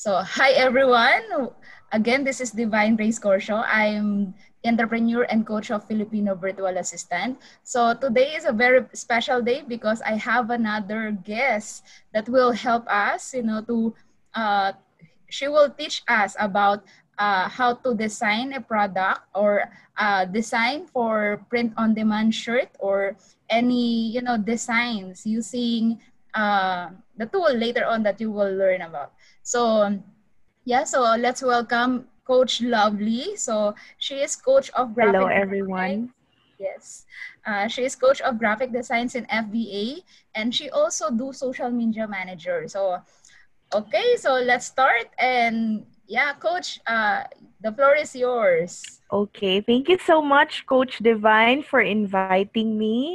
So, hi everyone. Again, this is Divine Grace Corso. I'm entrepreneur and coach of Filipino virtual assistant. So today is a very special day because I have another guest that will help us, you know, to uh, she will teach us about uh, how to design a product or uh, design for print on demand shirt or any you know designs using uh, the tool later on that you will learn about. So yeah, so let's welcome Coach Lovely. So she is coach of graphic. Hello, everyone. Design. Yes, uh, she is coach of graphic designs in FVA, and she also do social media manager. So, okay, so let's start. And yeah, coach, uh, the floor is yours. Okay, thank you so much, Coach Divine, for inviting me.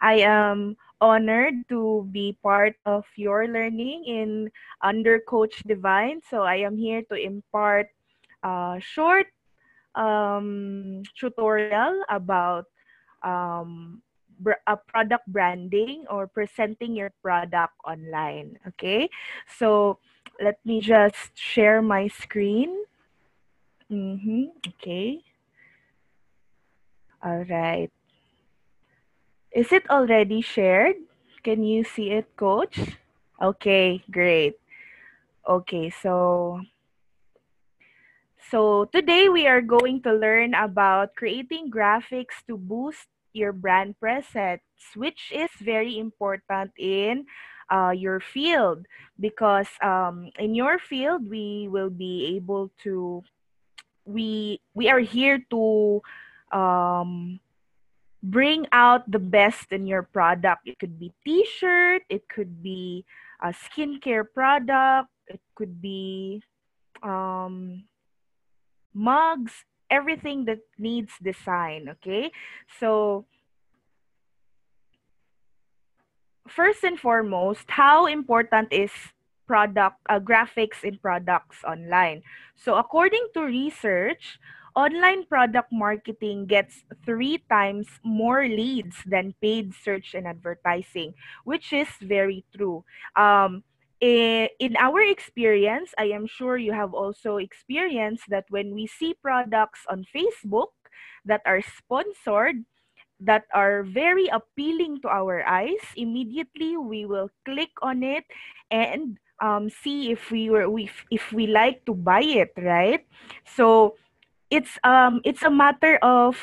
I am honored to be part of your learning in under Coach Divine. So I am here to impart a short um, tutorial about um, a product branding or presenting your product online. Okay, so let me just share my screen. Mm-hmm. Okay. All right. Is it already shared? Can you see it, coach? Okay, great. Okay, so so today we are going to learn about creating graphics to boost your brand presence, which is very important in uh, your field because um, in your field we will be able to we we are here to um, bring out the best in your product. It could be t-shirt, it could be a skincare product, it could be um, mugs, everything that needs design, okay? So first and foremost, how important is product uh, graphics in products online? So according to research, online product marketing gets three times more leads than paid search and advertising, which is very true. Um, in our experience, I am sure you have also experienced that when we see products on Facebook that are sponsored, that are very appealing to our eyes, immediately we will click on it and um, see if we were if, if we like to buy it, right? So it's um it's a matter of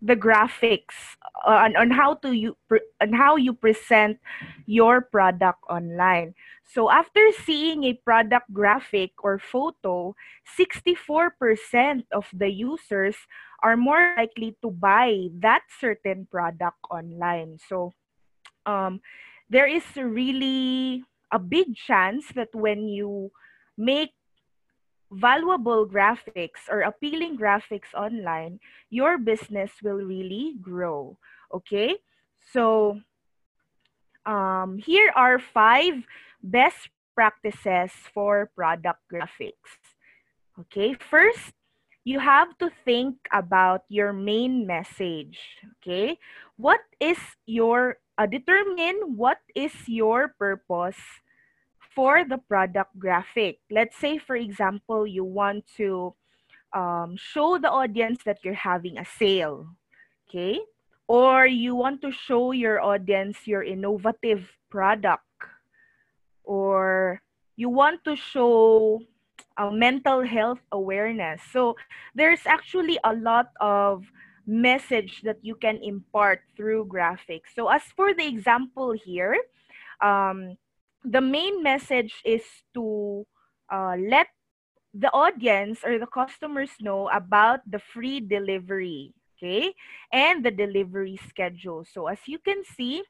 the graphics uh, on, on how to you on how you present your product online. So after seeing a product graphic or photo 64% of the users are more likely to buy that certain product online. So um, there is really a big chance that when you make valuable graphics or appealing graphics online, your business will really grow. Okay? So, um, here are five best practices for product graphics. Okay, first, you have to think about your main message. Okay, what is your, uh, determine what is your purpose for the product graphic. Let's say, for example, you want to um, show the audience that you're having a sale, okay? Or you want to show your audience your innovative product, or you want to show a mental health awareness. So there's actually a lot of message that you can impart through graphics. So as for the example here, um, the main message is to uh, let the audience or the customers know about the free delivery, okay, and the delivery schedule. So as you can see,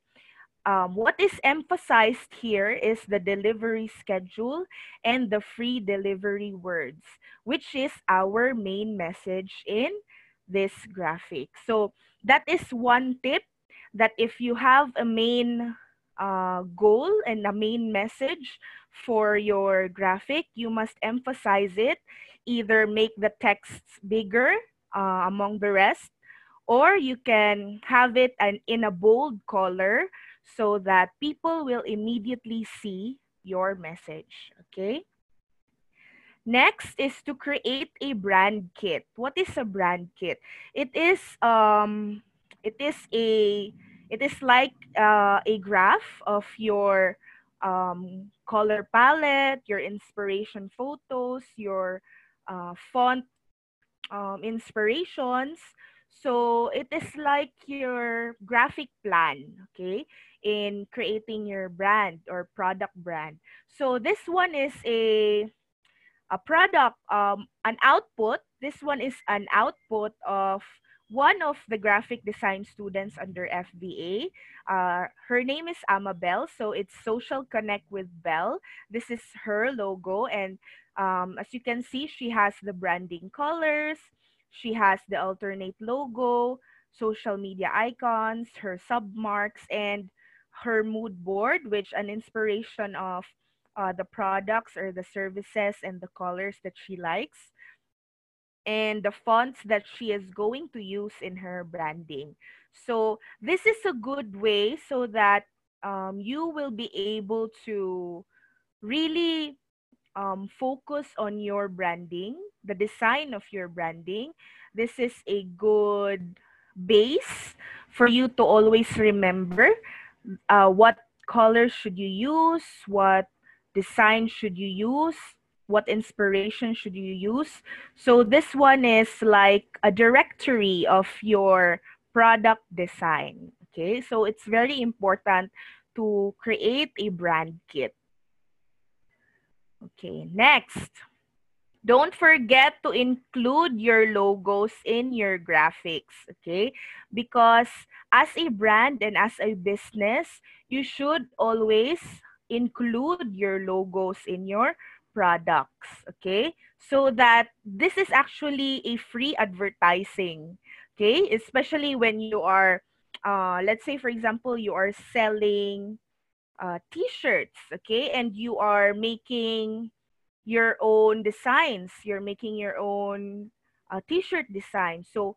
um, what is emphasized here is the delivery schedule and the free delivery words, which is our main message in this graphic. So that is one tip that if you have a main uh, goal and a main message for your graphic, you must emphasize it. Either make the texts bigger uh, among the rest, or you can have it an, in a bold color so that people will immediately see your message. Okay? Next is to create a brand kit. What is a brand kit? It is um it is a it is like uh, a graph of your um, color palette, your inspiration photos, your uh, font um, inspirations. So it is like your graphic plan, okay, in creating your brand or product brand. So this one is a a product, um, an output. This one is an output of one of the graphic design students under FVA. Uh, her name is Amabel, so it's Social Connect with Bell. This is her logo, and um, as you can see, she has the branding colors, she has the alternate logo, social media icons, her submarks, and her mood board, which an inspiration of uh, the products or the services and the colors that she likes and the fonts that she is going to use in her branding. So this is a good way so that um, you will be able to really um, focus on your branding, the design of your branding. This is a good base for you to always remember uh, what colors should you use, what design should you use, what inspiration should you use. So this one is like a directory of your product design. Okay, so it's very important to create a brand kit. Okay, next. Don't forget to include your logos in your graphics, okay? Because as a brand and as a business, you should always include your logos in your products, okay? So that this is actually a free advertising, okay? Especially when you are, uh, let's say, for example, you are selling uh, t-shirts, okay? And you are making your own designs. You're making your own uh, t-shirt design. So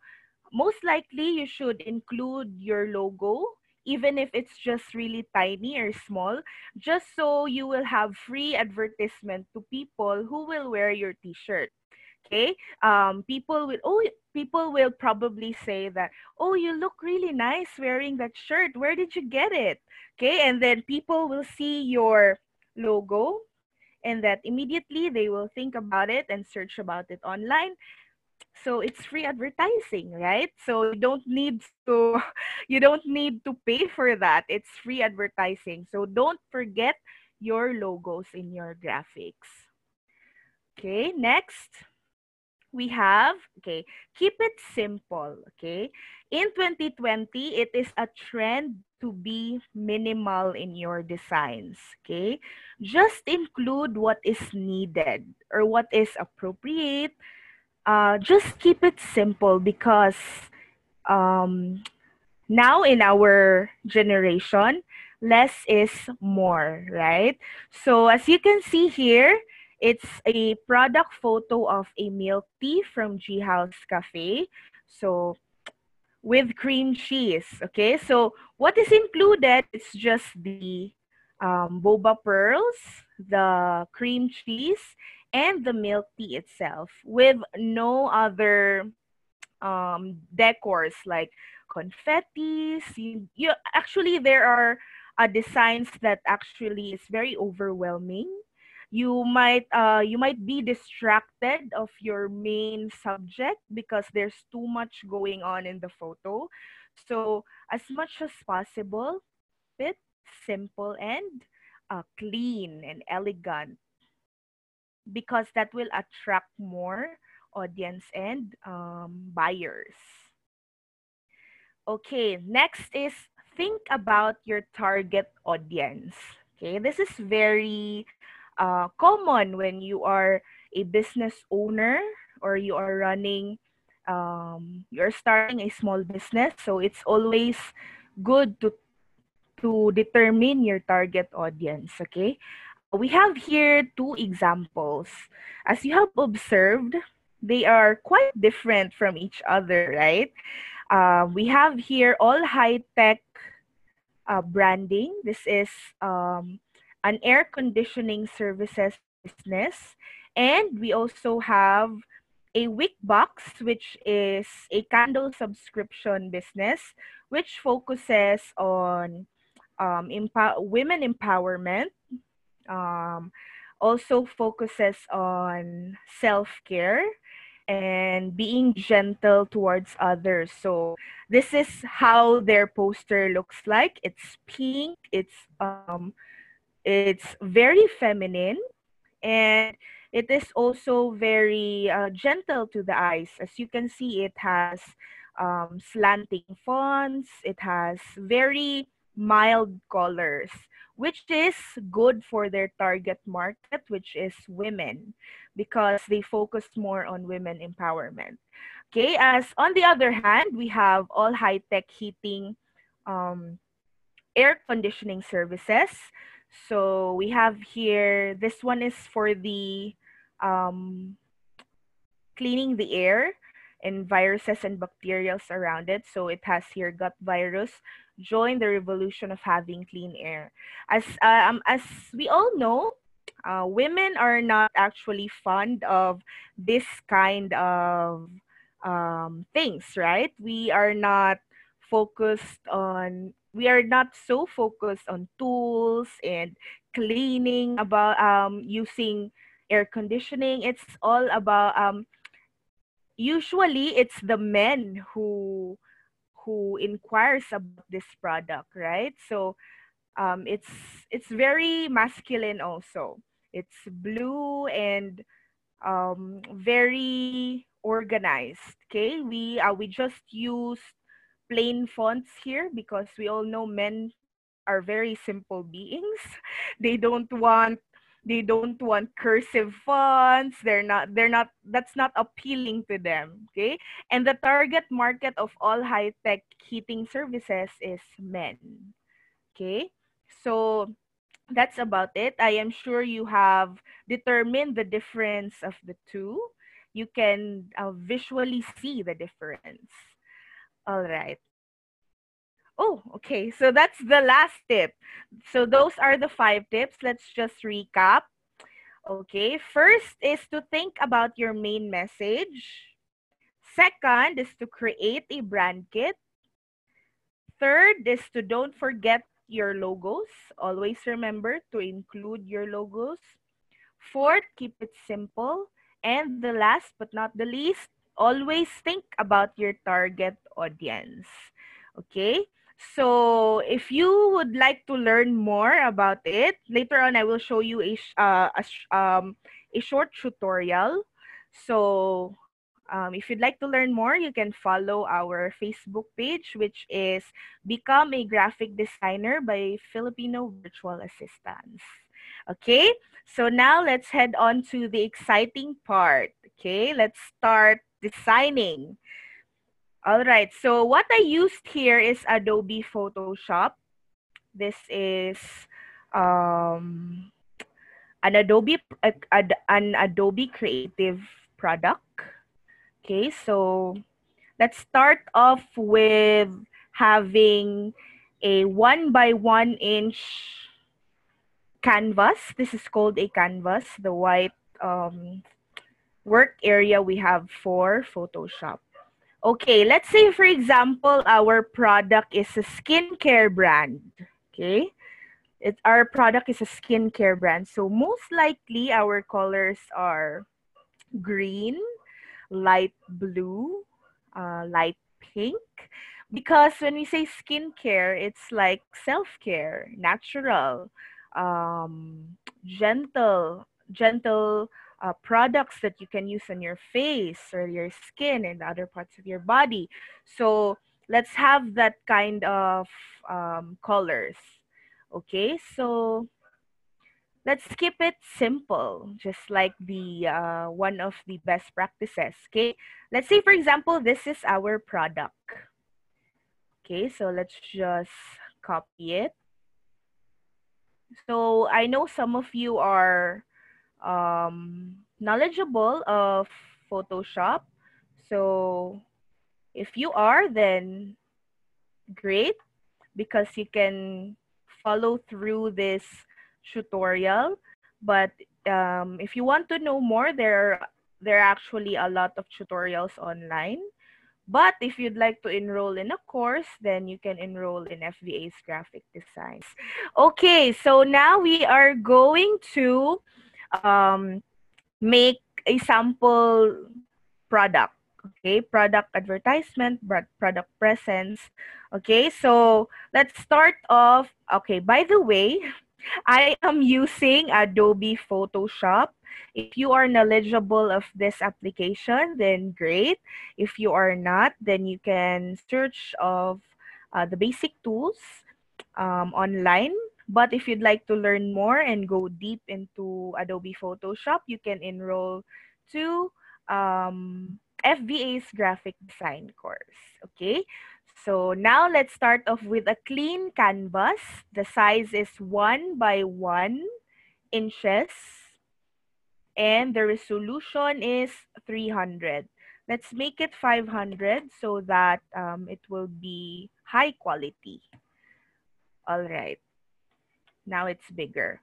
most likely you should include your logo even if it's just really tiny or small, just so you will have free advertisement to people who will wear your t-shirt. Okay? Um, people will, oh, people will probably say that, oh, you look really nice wearing that shirt. Where did you get it? Okay? And then people will see your logo and that immediately they will think about it and search about it online so it's free advertising right? So you don't need to you don't need to pay for that. It's free advertising. So don't forget your logos in your graphics. Okay next we have okay keep it simple okay? In 2020 it is a trend to be minimal in your designs okay? Just include what is needed or what is appropriate uh, just keep it simple because um, now in our generation, less is more, right? So as you can see here, it's a product photo of a milk tea from G House Cafe. So with cream cheese, okay? So what is included? It's just the um, boba pearls, the cream cheese, and the milk tea itself with no other um, decors like confettis. You, actually there are uh, designs that actually is very overwhelming. You might uh, you might be distracted of your main subject because there's too much going on in the photo. So as much as possible, fit simple and uh, clean and elegant because that will attract more audience and um, buyers. Okay, next is think about your target audience. Okay, this is very uh, common when you are a business owner or you are running, um, you're starting a small business. So it's always good to to determine your target audience. Okay, we have here two examples. As you have observed, they are quite different from each other, right? Uh, we have here all high-tech uh, branding. This is um, an air conditioning services business. And we also have a Wick Box, which is a candle subscription business, which focuses on um, women empowerment, um, also focuses on self-care and being gentle towards others. So this is how their poster looks like. It's pink. It's um, it's very feminine, and it is also very uh, gentle to the eyes. As you can see, it has um, slanting fonts. It has very mild colors, which is good for their target market, which is women, because they focus more on women empowerment. Okay, as on the other hand, we have all high-tech heating um, air conditioning services. So we have here, this one is for the um, cleaning the air and viruses and bacteria around it. So it has here gut virus, join the revolution of having clean air. As um, as we all know, uh, women are not actually fond of this kind of um, things, right? We are not focused on we are not so focused on tools and cleaning about um, using air conditioning. It's all about um, usually it's the men who who inquires about this product, right? So um, it's it's very masculine also. It's blue and um, very organized. Okay, we uh, we just use plain fonts here because we all know men are very simple beings. They don't want they don't want cursive fonts. They're not they're not that's not appealing to them okay? And the target market of all high tech heating services is men okay? So that's about it. I am sure you have determined the difference of the two. You can uh, visually see the difference. All right Oh, okay. So that's the last tip. So those are the five tips. Let's just recap. Okay, first is to think about your main message. Second is to create a brand kit. Third is to don't forget your logos. Always remember to include your logos. Fourth, keep it simple. And the last but not the least, always think about your target audience. Okay? So if you would like to learn more about it, later on I will show you a, uh, a, um, a short tutorial. So um, if you'd like to learn more, you can follow our Facebook page, which is Become a Graphic Designer by Filipino Virtual Assistants. Okay, so now let's head on to the exciting part. Okay, let's start designing. All right, so what I used here is Adobe Photoshop. This is um, an Adobe an Adobe Creative product. Okay, so let's start off with having a one by one inch canvas. This is called a canvas, the white um, work area we have for Photoshop. Okay, let's say for example, our product is a skincare brand. Okay, it, our product is a skincare brand. So most likely our colors are green, light blue, uh, light pink. Because when we say skincare, it's like self-care, natural, um, gentle, gentle uh, products that you can use on your face or your skin and other parts of your body. So let's have that kind of um, colors. Okay, so let's keep it simple, just like the uh, one of the best practices. Okay, let's say for example, this is our product. Okay, so let's just copy it. So I know some of you are um, knowledgeable of Photoshop. So if you are, then great because you can follow through this tutorial. But um, if you want to know more, there there are actually a lot of tutorials online. But if you'd like to enroll in a course, then you can enroll in FVA's graphic design. Okay, so now we are going to um, make a sample product. Okay, product advertisement, product presence. Okay, so let's start off. Okay, by the way, I am using Adobe Photoshop. If you are knowledgeable of this application, then great. If you are not, then you can search of uh, the basic tools um, online. But if you'd like to learn more and go deep into Adobe Photoshop, you can enroll to um, FVA's graphic design course. Okay, so now let's start off with a clean canvas. The size is 1 by 1 inches and the resolution is 300. Let's make it 500 so that um, it will be high quality. All right. Now it's bigger.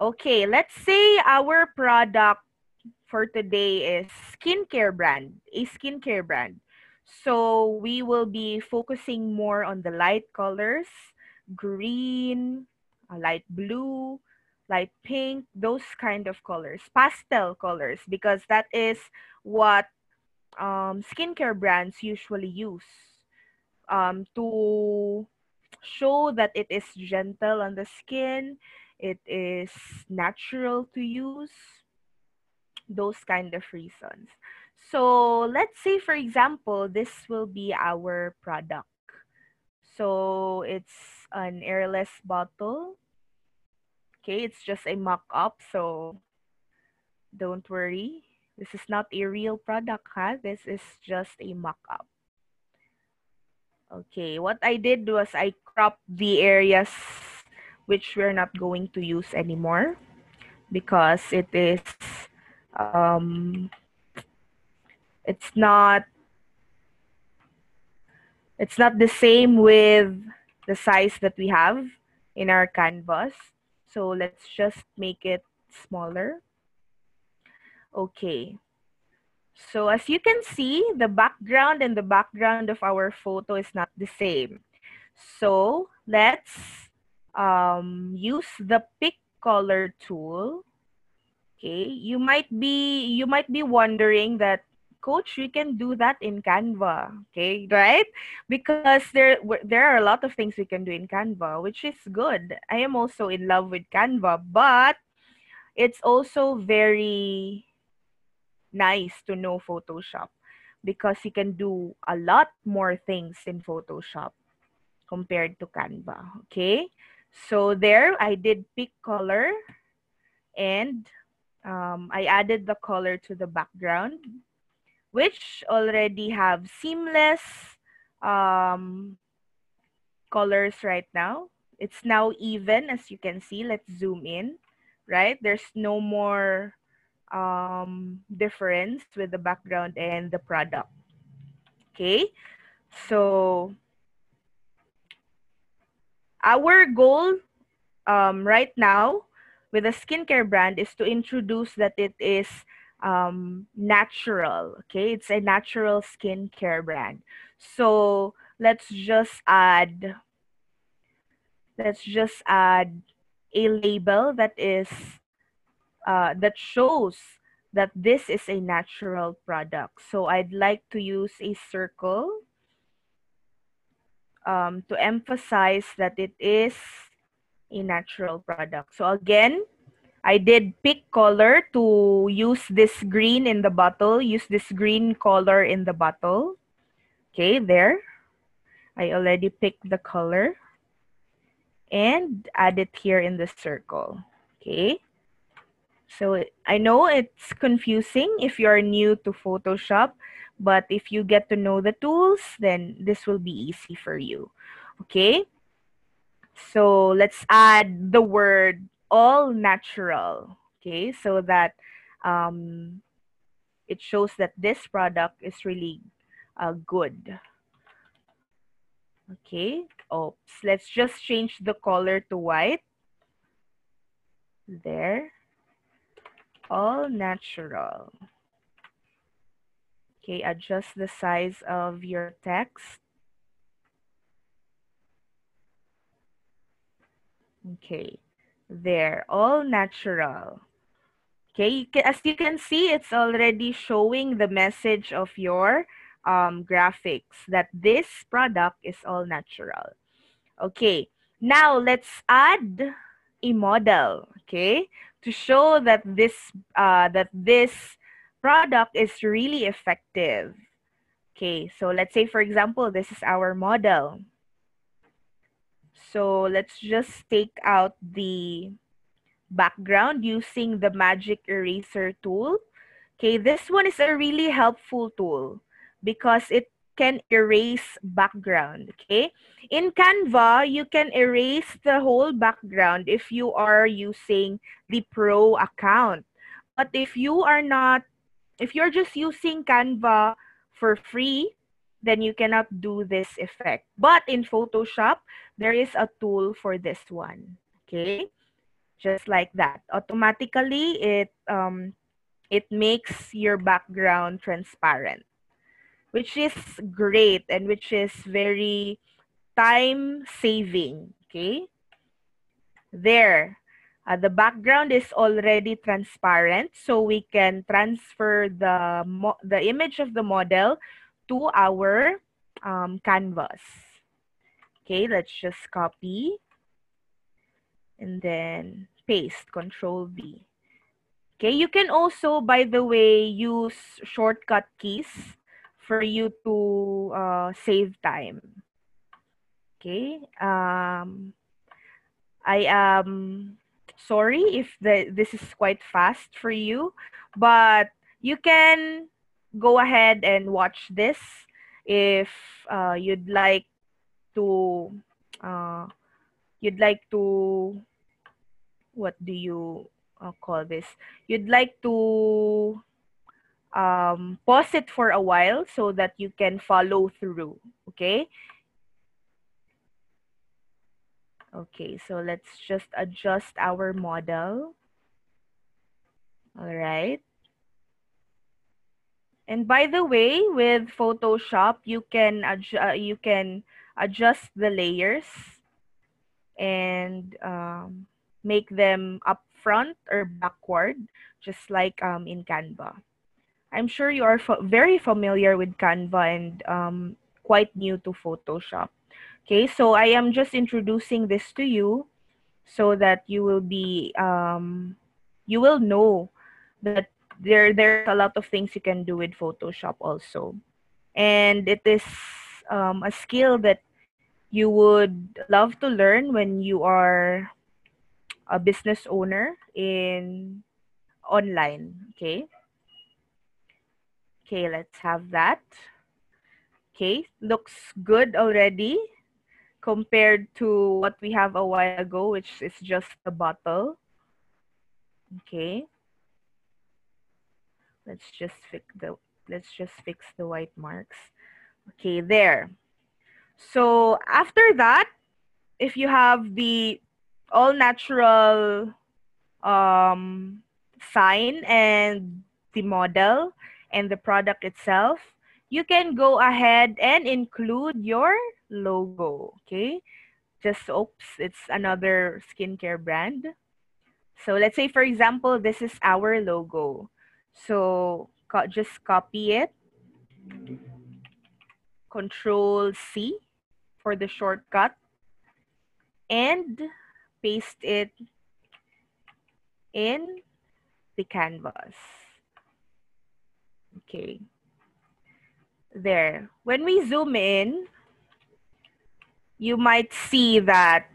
Okay, let's say our product for today is skincare brand, a skincare brand. So we will be focusing more on the light colors, green, light blue, light pink, those kind of colors, pastel colors, because that is what um, skincare brands usually use um, to show that it is gentle on the skin, it is natural to use, those kind of reasons. So let's say, for example, this will be our product. So it's an airless bottle. Okay, it's just a mock-up, so don't worry. This is not a real product, huh? This is just a mock-up. Okay, what I did was I cropped the areas which we're not going to use anymore because it is um, it's not it's not the same with the size that we have in our canvas. So let's just make it smaller. Okay. So as you can see, the background and the background of our photo is not the same. So let's um, use the pick color tool. Okay, you might be you might be wondering that coach we can do that in canva okay right because there there are a lot of things we can do in canva which is good i am also in love with canva but it's also very nice to know photoshop because you can do a lot more things in photoshop compared to canva okay so there i did pick color and um, i added the color to the background which already have seamless um, colors right now. It's now even, as you can see. Let's zoom in, right? There's no more um, difference with the background and the product. Okay, so our goal um, right now with a skincare brand is to introduce that it is um, natural. Okay, it's a natural skincare brand. So let's just add. Let's just add a label that is uh, that shows that this is a natural product. So I'd like to use a circle um, to emphasize that it is a natural product. So again, I did pick color to use this green in the bottle, use this green color in the bottle. Okay, there. I already picked the color and add it here in the circle. Okay. So I know it's confusing if you're new to Photoshop, but if you get to know the tools, then this will be easy for you. Okay. So let's add the word all natural, okay? So that um, it shows that this product is really uh, good. Okay, oops, let's just change the color to white. There. All natural. Okay, adjust the size of your text. Okay, there, all natural. Okay, as you can see, it's already showing the message of your um, graphics that this product is all natural. Okay, now let's add a model, okay, to show that this uh, that this product is really effective. Okay, so let's say for example, this is our model. So let's just take out the background using the magic eraser tool. Okay, this one is a really helpful tool because it can erase background, okay? In Canva, you can erase the whole background if you are using the pro account. But if you are not, if you're just using Canva for free, then you cannot do this effect. But in Photoshop, there is a tool for this one, okay? just like that. Automatically, it, um, it makes your background transparent, which is great and which is very time saving, okay? There, uh, the background is already transparent, so we can transfer the, the image of the model to our um, canvas. Okay, let's just copy and then paste, control V. Okay, you can also, by the way, use shortcut keys for you to uh, save time. Okay, um, I am sorry if the, this is quite fast for you, but you can go ahead and watch this if uh, you'd like to uh, you'd like to what do you uh, call this? You'd like to um, pause it for a while so that you can follow through, okay? Okay, so let's just adjust our model. All right. And by the way, with Photoshop, you can uh, you can adjust the layers and um, make them up front or backward, just like um, in Canva. I'm sure you are very familiar with Canva and um, quite new to Photoshop. Okay, so I am just introducing this to you so that you will be, um, you will know that there there's a lot of things you can do with Photoshop also. And it is um, a skill that you would love to learn when you are a business owner in online. Okay. Okay, let's have that. Okay, looks good already compared to what we have a while ago, which is just the bottle. Okay. Let's just fix the let's just fix the white marks. Okay, there. So after that, if you have the all natural um, sign and the model and the product itself, you can go ahead and include your logo, okay? Just, oops, it's another skincare brand. So let's say, for example, this is our logo. So co just copy it. Control C for the shortcut. And paste it in the canvas. Okay. There. When we zoom in, you might see that,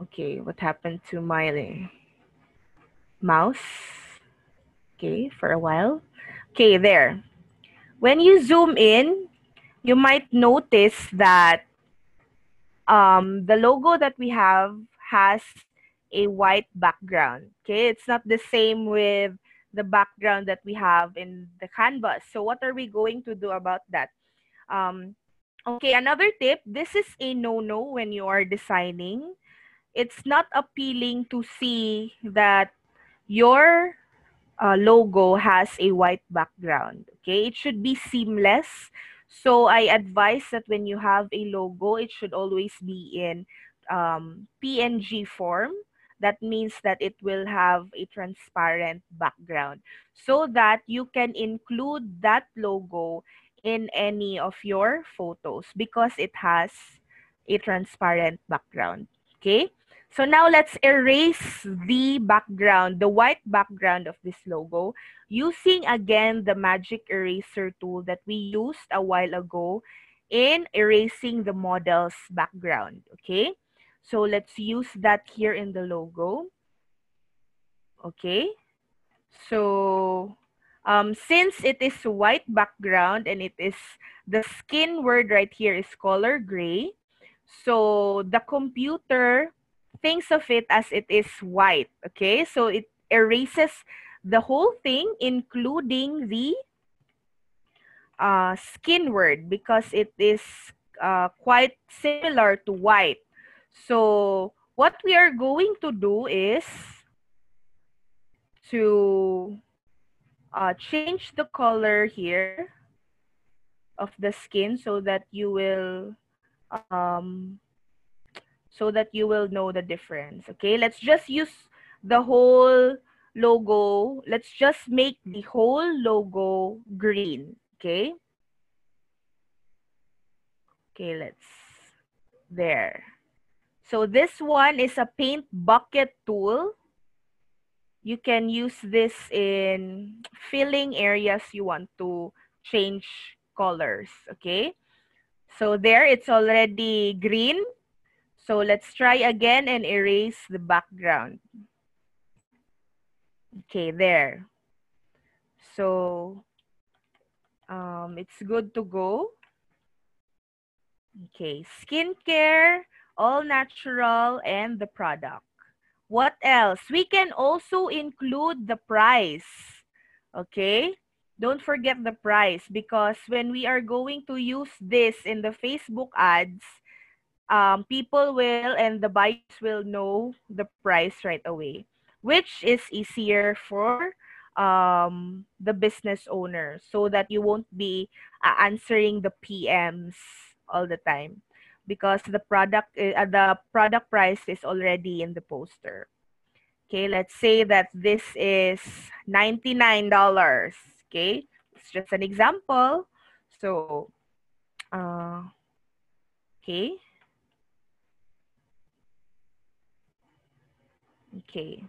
okay, what happened to my mouse? Okay, for a while. Okay, there. When you zoom in, you might notice that um, the logo that we have has a white background. Okay, it's not the same with the background that we have in the canvas. So what are we going to do about that? Um, okay, another tip, this is a no-no when you are designing. It's not appealing to see that your uh, logo has a white background. Okay, it should be seamless. So I advise that when you have a logo, it should always be in um, PNG form. That means that it will have a transparent background so that you can include that logo in any of your photos because it has a transparent background. Okay. So now let's erase the background, the white background of this logo using again the magic eraser tool that we used a while ago in erasing the model's background. Okay. So let's use that here in the logo. Okay. So um, since it is white background and it is the skin word right here is color gray. So the computer thinks of it as it is white. Okay, so it erases the whole thing, including the uh, skin word because it is uh, quite similar to white. So what we are going to do is to uh, change the color here of the skin so that you will um, so that you will know the difference. Okay, let's just use the whole logo. Let's just make the whole logo green. Okay. Okay, let's, there. So this one is a paint bucket tool. You can use this in filling areas you want to change colors, okay? So there, it's already green. So let's try again and erase the background. Okay, there. So um, it's good to go. Okay, skincare, all natural, and the product. What else? We can also include the price. Okay, don't forget the price because when we are going to use this in the Facebook ads, um, people will and the buyers will know the price right away, which is easier for um, the business owner so that you won't be uh, answering the PMs all the time because the product uh, the product price is already in the poster. Okay, let's say that this is $99. Okay, it's just an example. So, uh, okay. Okay.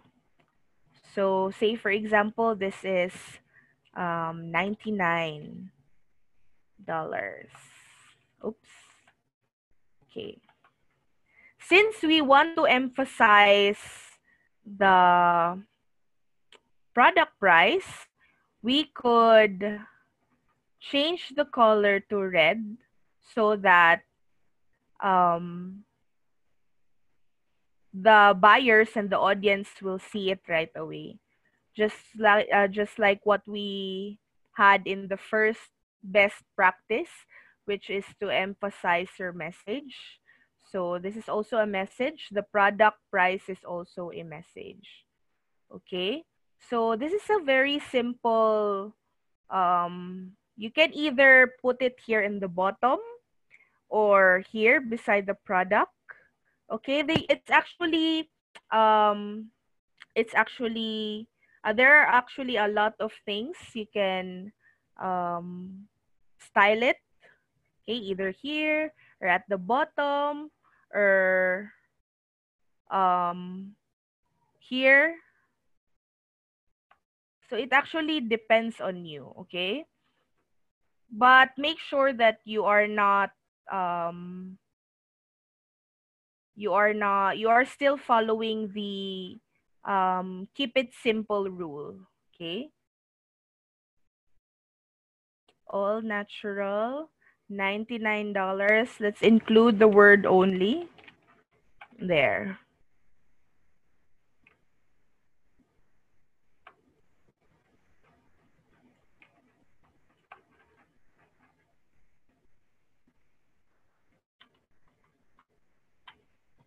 So say for example, this is um, $99. Oops. Okay. Since we want to emphasize the product price, we could change the color to red so that um, the buyers and the audience will see it right away. Just like uh, just like what we had in the first best practice, which is to emphasize your message. So this is also a message. The product price is also a message. Okay. So this is a very simple, um, you can either put it here in the bottom or here beside the product okay they it's actually um it's actually uh, there are actually a lot of things you can um style it okay either here or at the bottom or um here. So it actually depends on you okay? But make sure that you are not um you are not you are still following the um, keep it simple rule okay? All natural $99 let's include the word only there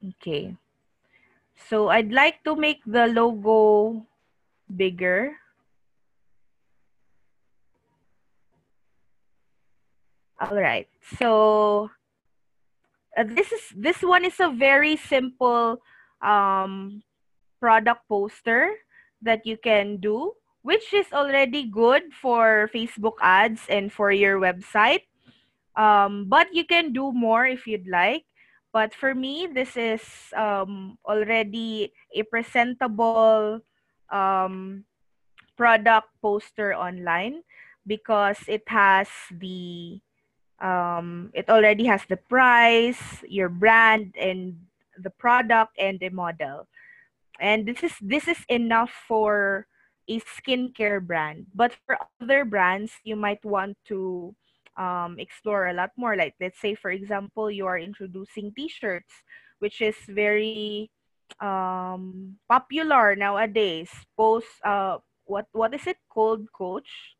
Okay. So I'd like to make the logo bigger. All right. So uh, this is this one is a very simple um, product poster that you can do, which is already good for Facebook ads and for your website. Um, but you can do more if you'd like. But for me, this is um, already a presentable um, product poster online because it has the um, it already has the price, your brand, and the product and the model. And this is this is enough for a skincare brand. But for other brands, you might want to um, explore a lot more. Like let's say, for example, you are introducing T-shirts, which is very um, popular nowadays. Post uh, what what is it called, Coach?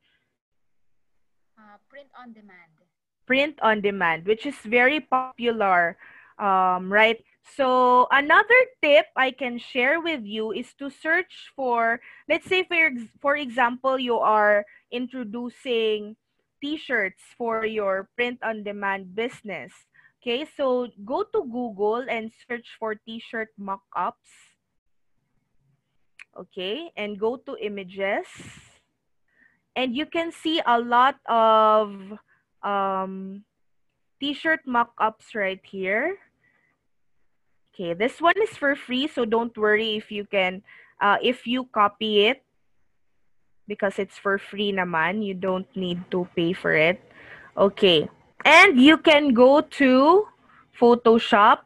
Uh, print on demand print on demand, which is very popular, um, right? So another tip I can share with you is to search for, let's say for, for example, you are introducing t-shirts for your print on demand business. Okay, so go to Google and search for t-shirt mock-ups. Okay, and go to images. And you can see a lot of um, t-shirt mock-ups right here. Okay, this one is for free, so don't worry if you can, uh, if you copy it, because it's for free naman, you don't need to pay for it. Okay, and you can go to Photoshop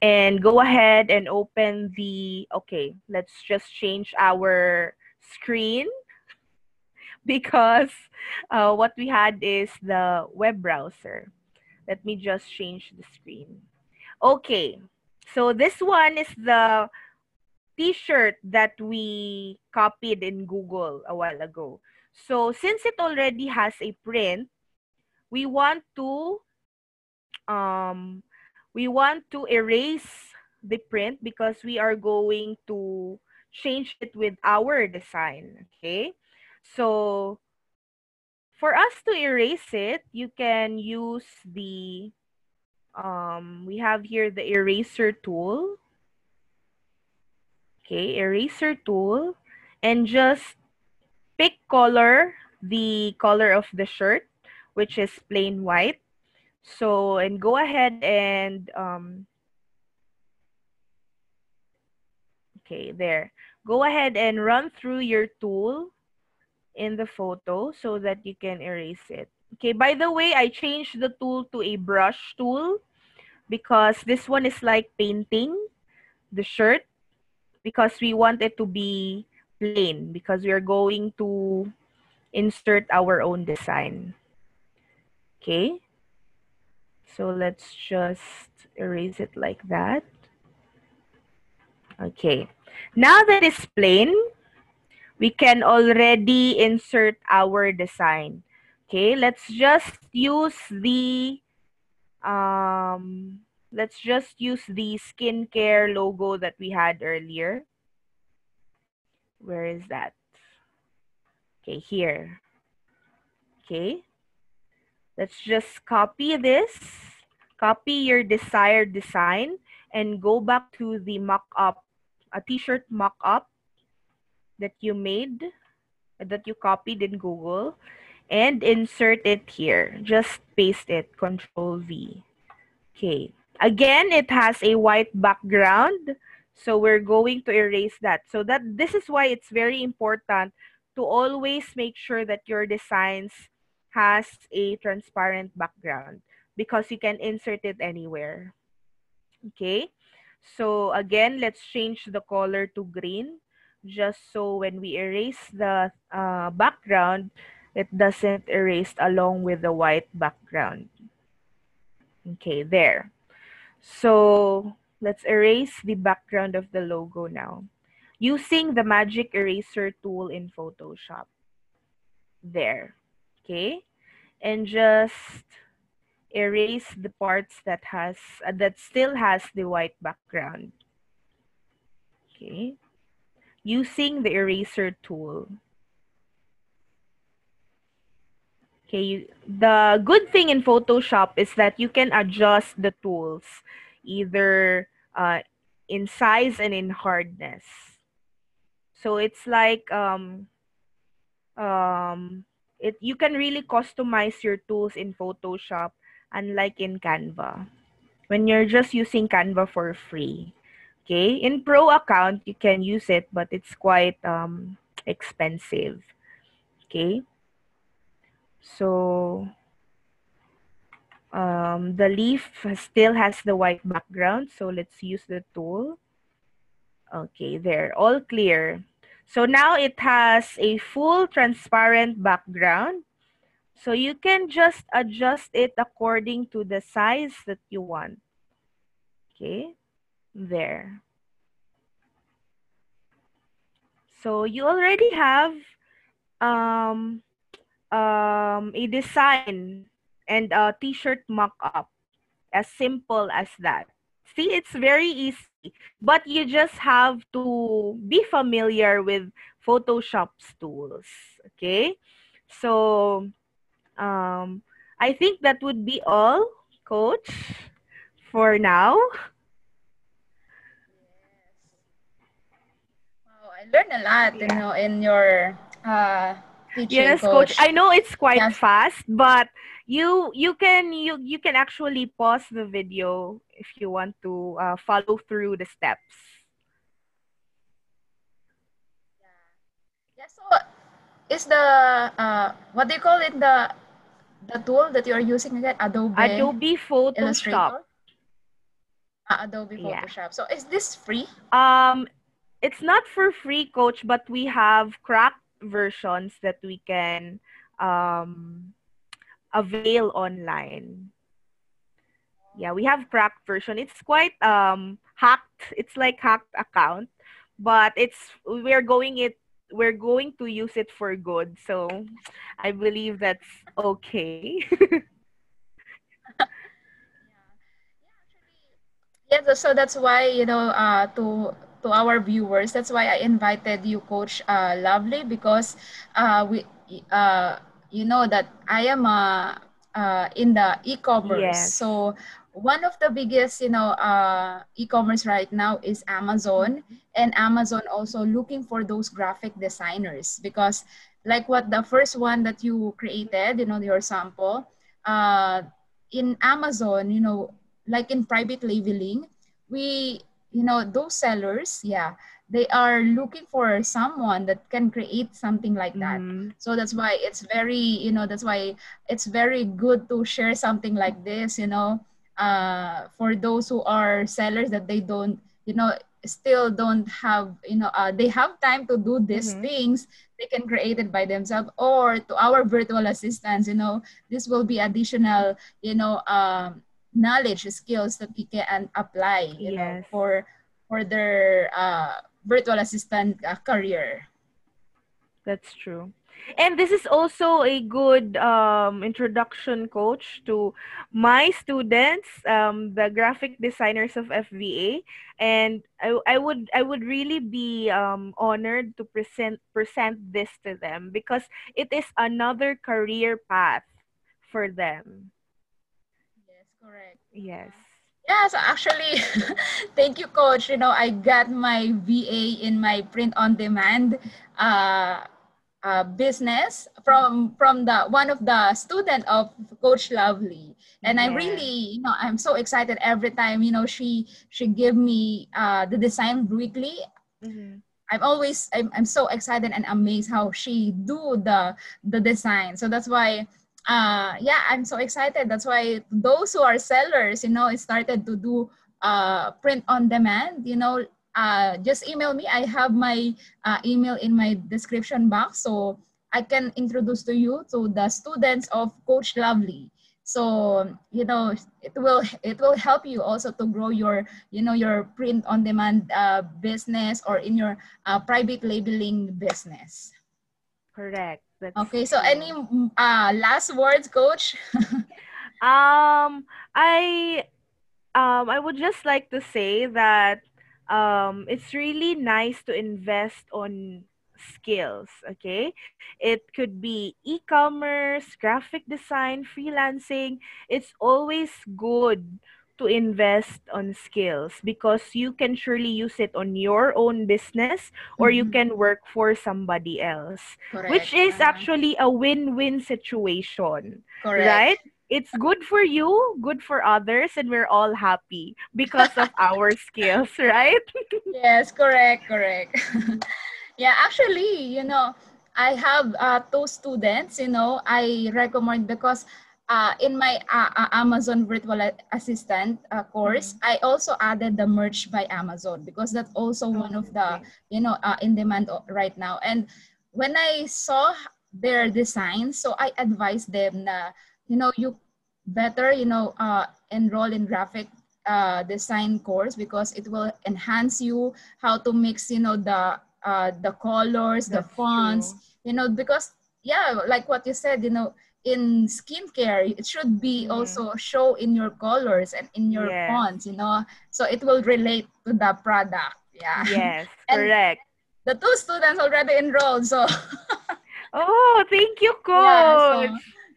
and go ahead and open the, okay, let's just change our screen because uh, what we had is the web browser. Let me just change the screen. Okay, so this one is the t-shirt that we copied in Google a while ago. So since it already has a print, we want to um, we want to erase the print because we are going to change it with our design, okay? So for us to erase it, you can use the, um, we have here the eraser tool. Okay, eraser tool. And just pick color, the color of the shirt, which is plain white. So, and go ahead and, um, okay, there. Go ahead and run through your tool in the photo so that you can erase it. Okay, by the way, I changed the tool to a brush tool because this one is like painting the shirt because we want it to be plain because we are going to insert our own design. Okay, so let's just erase it like that. Okay, now that it's plain, we can already insert our design. Okay, let's just use the, um, let's just use the skincare logo that we had earlier. Where is that? Okay, here. Okay, let's just copy this, copy your desired design, and go back to the mock-up, a t-shirt mock-up that you made, that you copied in Google, and insert it here. Just paste it, Control V. Okay. Again, it has a white background. So we're going to erase that. So that this is why it's very important to always make sure that your designs has a transparent background because you can insert it anywhere. Okay. So again, let's change the color to green just so when we erase the uh, background, it doesn't erase along with the white background. Okay, there. So let's erase the background of the logo now using the magic eraser tool in Photoshop. There. Okay. And just erase the parts that has uh, that still has the white background. Okay. Using the eraser tool. Okay, you, the good thing in Photoshop is that you can adjust the tools either uh, in size and in hardness. So it's like um, um, it you can really customize your tools in Photoshop unlike in Canva when you're just using Canva for free. Okay, in pro account you can use it but it's quite um, expensive. Okay. So um, the leaf still has the white background. So let's use the tool. Okay, there, all clear. So now it has a full transparent background. So you can just adjust it according to the size that you want. Okay, there. So you already have um, um, a design and a t-shirt mock-up. As simple as that. See, it's very easy, but you just have to be familiar with Photoshop's tools, okay? So, um, I think that would be all, Coach, for now. I learned a lot, you know, in your uh, teaching, Yes, coach. Coach. I know it's quite Yes. fast, but you you can you you can actually pause the video if you want to uh, follow through the steps. Yeah, yeah so is the uh, what do you call it the the tool that you're using again? Adobe, Adobe Photoshop. Illustrator. Ah, Adobe Yeah. Photoshop. So is this free? Um, it's not for free, Coach, but we have cracked versions that we can um avail online. Yeah, we have cracked version. It's quite um hacked. It's like hacked account, but it's we're going it we're going to use it for good. So I believe that's okay. Yeah, so that's why, you know, uh, to to our viewers, that's why I invited you, Coach uh, Lovely, because uh, we, uh, you know that I am uh, uh, in the e-commerce. Yes. So one of the biggest, you know, uh, e-commerce right now is Amazon, and Amazon also looking for those graphic designers because, like what the first one that you created, you know, your sample, uh, in Amazon, you know, like in private labeling, we, you know, those sellers, yeah, they are looking for someone that can create something like that. Mhm. So that's why it's very, you know, that's why it's very good to share something like this, you know, uh, for those who are sellers that they don't, you know, still don't have, you know, uh, they have time to do these Mhm. things, they can create it by themselves or to our virtual assistants, you know, this will be additional, you know, um, knowledge, skills that we can apply, you know, for for their uh, virtual assistant uh, career. That's true. And this is also a good um, introduction coach to my students, um, the graphic designers of FVA. And I, I would I would really be um, honored to present present this to them because it is another career path for them. Yes, correct. Yes. Yeah, so actually, thank you, coach. You know, I got my VA in my print on demand uh, uh, business from from the one of the student of Coach Lovely, and I really, you know, I'm so excited every time. You know, she she give me uh, the design weekly. Mhm. I'm always I'm, I'm so excited and amazed how she do the the design. So that's why uh yeah, I'm so excited. That's why those who are sellers, you know, started to do uh print on demand, you know, uh just email me. I have my uh, email in my description box so I can introduce to you to the students of Coach Lovely. So, you know, it will it will help you also to grow your you know your print on demand uh, business or in your uh, private labeling business. Correct. That's Okay, so any uh, last words, coach? Um, I um I would just like to say that um, it's really nice to invest on skills okay it could be e-commerce graphic design freelancing it's always good to invest on skills because you can surely use it on your own business or you Mhm. can work for somebody else Correct. which is Uh-huh. actually a win-win situation correct. right it's good for you good for others and we're all happy because of our skills right Yes, correct, correct. yeah, actually, you know, I have uh, two students, you know, I recommend because uh, in my uh, uh, Amazon virtual assistant uh, course, I also added the merch by Amazon because that's also one of the, Okay. you know, uh, in demand right now. And when I saw their designs, so I advised them na, you know, you better, you know, uh, enroll in graphic uh, design course because it will enhance you how to mix, you know, the uh, the colors, the fonts, true. you know, because yeah, like what you said, you know, in skincare, it should be Mhm. also show in your colors and in your Yes. fonts, you know, so it will relate to the product. Yeah. yes correct The two students already enrolled, so oh thank you coach yeah, so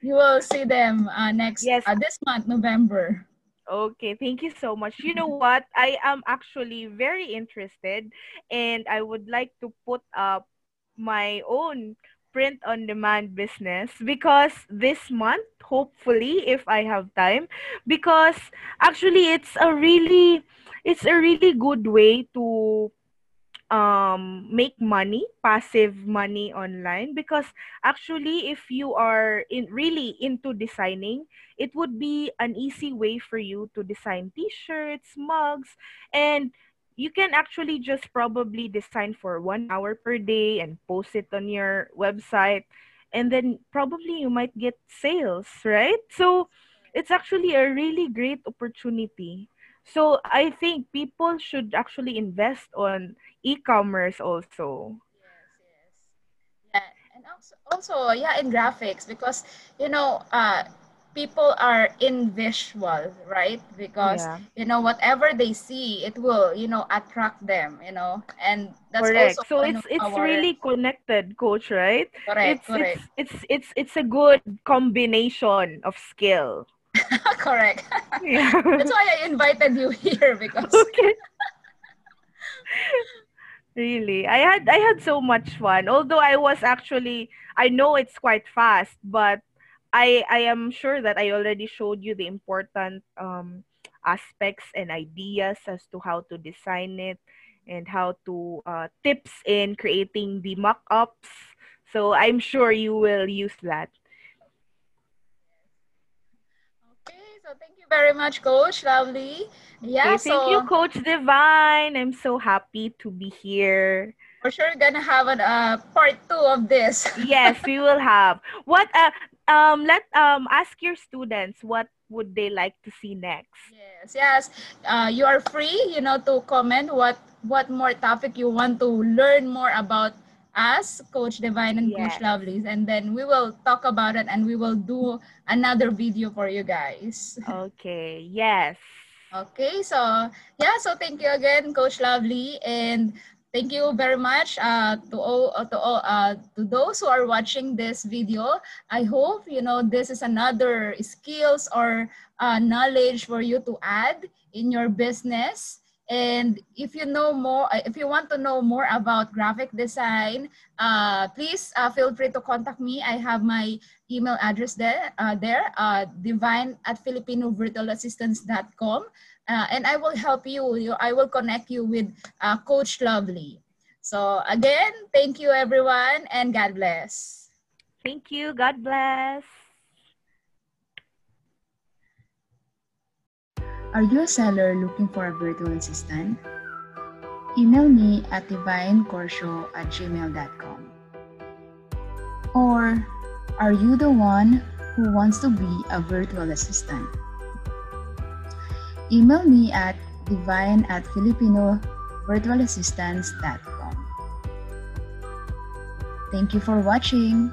you will see them uh, next Yes. uh, this month, November. Okay, thank you so much. You know what? I am actually very interested and I would like to put up my own print on demand business because this month, hopefully, if I have time, because actually it's a really it's a really good way to um make money passive money online because actually if you are in really into designing it would be an easy way for you to design t-shirts mugs and you can actually just probably design for one hour per day and post it on your website and then probably you might get sales right so it's actually a really great opportunity so i think people should actually invest on e-commerce also. Yes, yes. Yeah, and also, also yeah, in graphics because you know, uh, people are in visual, right? Because Yeah. you know, whatever they see, it will you know attract them, you know, and that's correct. also So it's it's our really connected, coach, right? correct, It's correct, it's it's it's it's a good combination of skill. correct. Yeah. that's why I invited you here because okay. really. I had I had so much fun. Although I was actually I know it's quite fast, but I I am sure that I already showed you the important um aspects and ideas as to how to design it and how to uh, tips in creating the mock-ups. So I'm sure you will use that. okay. So thank you very much, Coach. Lovely. Yeah. Okay, thank you, Coach Divine. I'm so happy to be here. for sure, gonna have a uh, part two of this. yes, we will have. What uh um let um ask your students what would they like to see next. Yes, yes. Uh, you are free, you know, to comment what what more topic you want to learn more about us, Coach Divine and Coach Yes. Lovelies, and then we will talk about it and we will do another video for you guys. Okay. Yes. Okay, so yeah, so thank you again, Coach Lovely, and thank you very much uh, to all uh, to all uh, to those who are watching this video. I hope you know this is another skills or uh, knowledge for you to add in your business. And if you know more, uh, if you want to know more about graphic design, uh, please feel free to contact me. I have my email address there, there divine at filipinovirtualassistance.com. Uh, and I will help you. you. I will connect you with uh, Coach Lovely. So again, thank you everyone and God bless. Thank you. God bless. Are you a seller looking for a virtual assistant? Email me at divinecorshow at gmail.com. Or are you the one who wants to be a virtual assistant? Email me at divine at filipinovirtualassistance.com. Thank you for watching.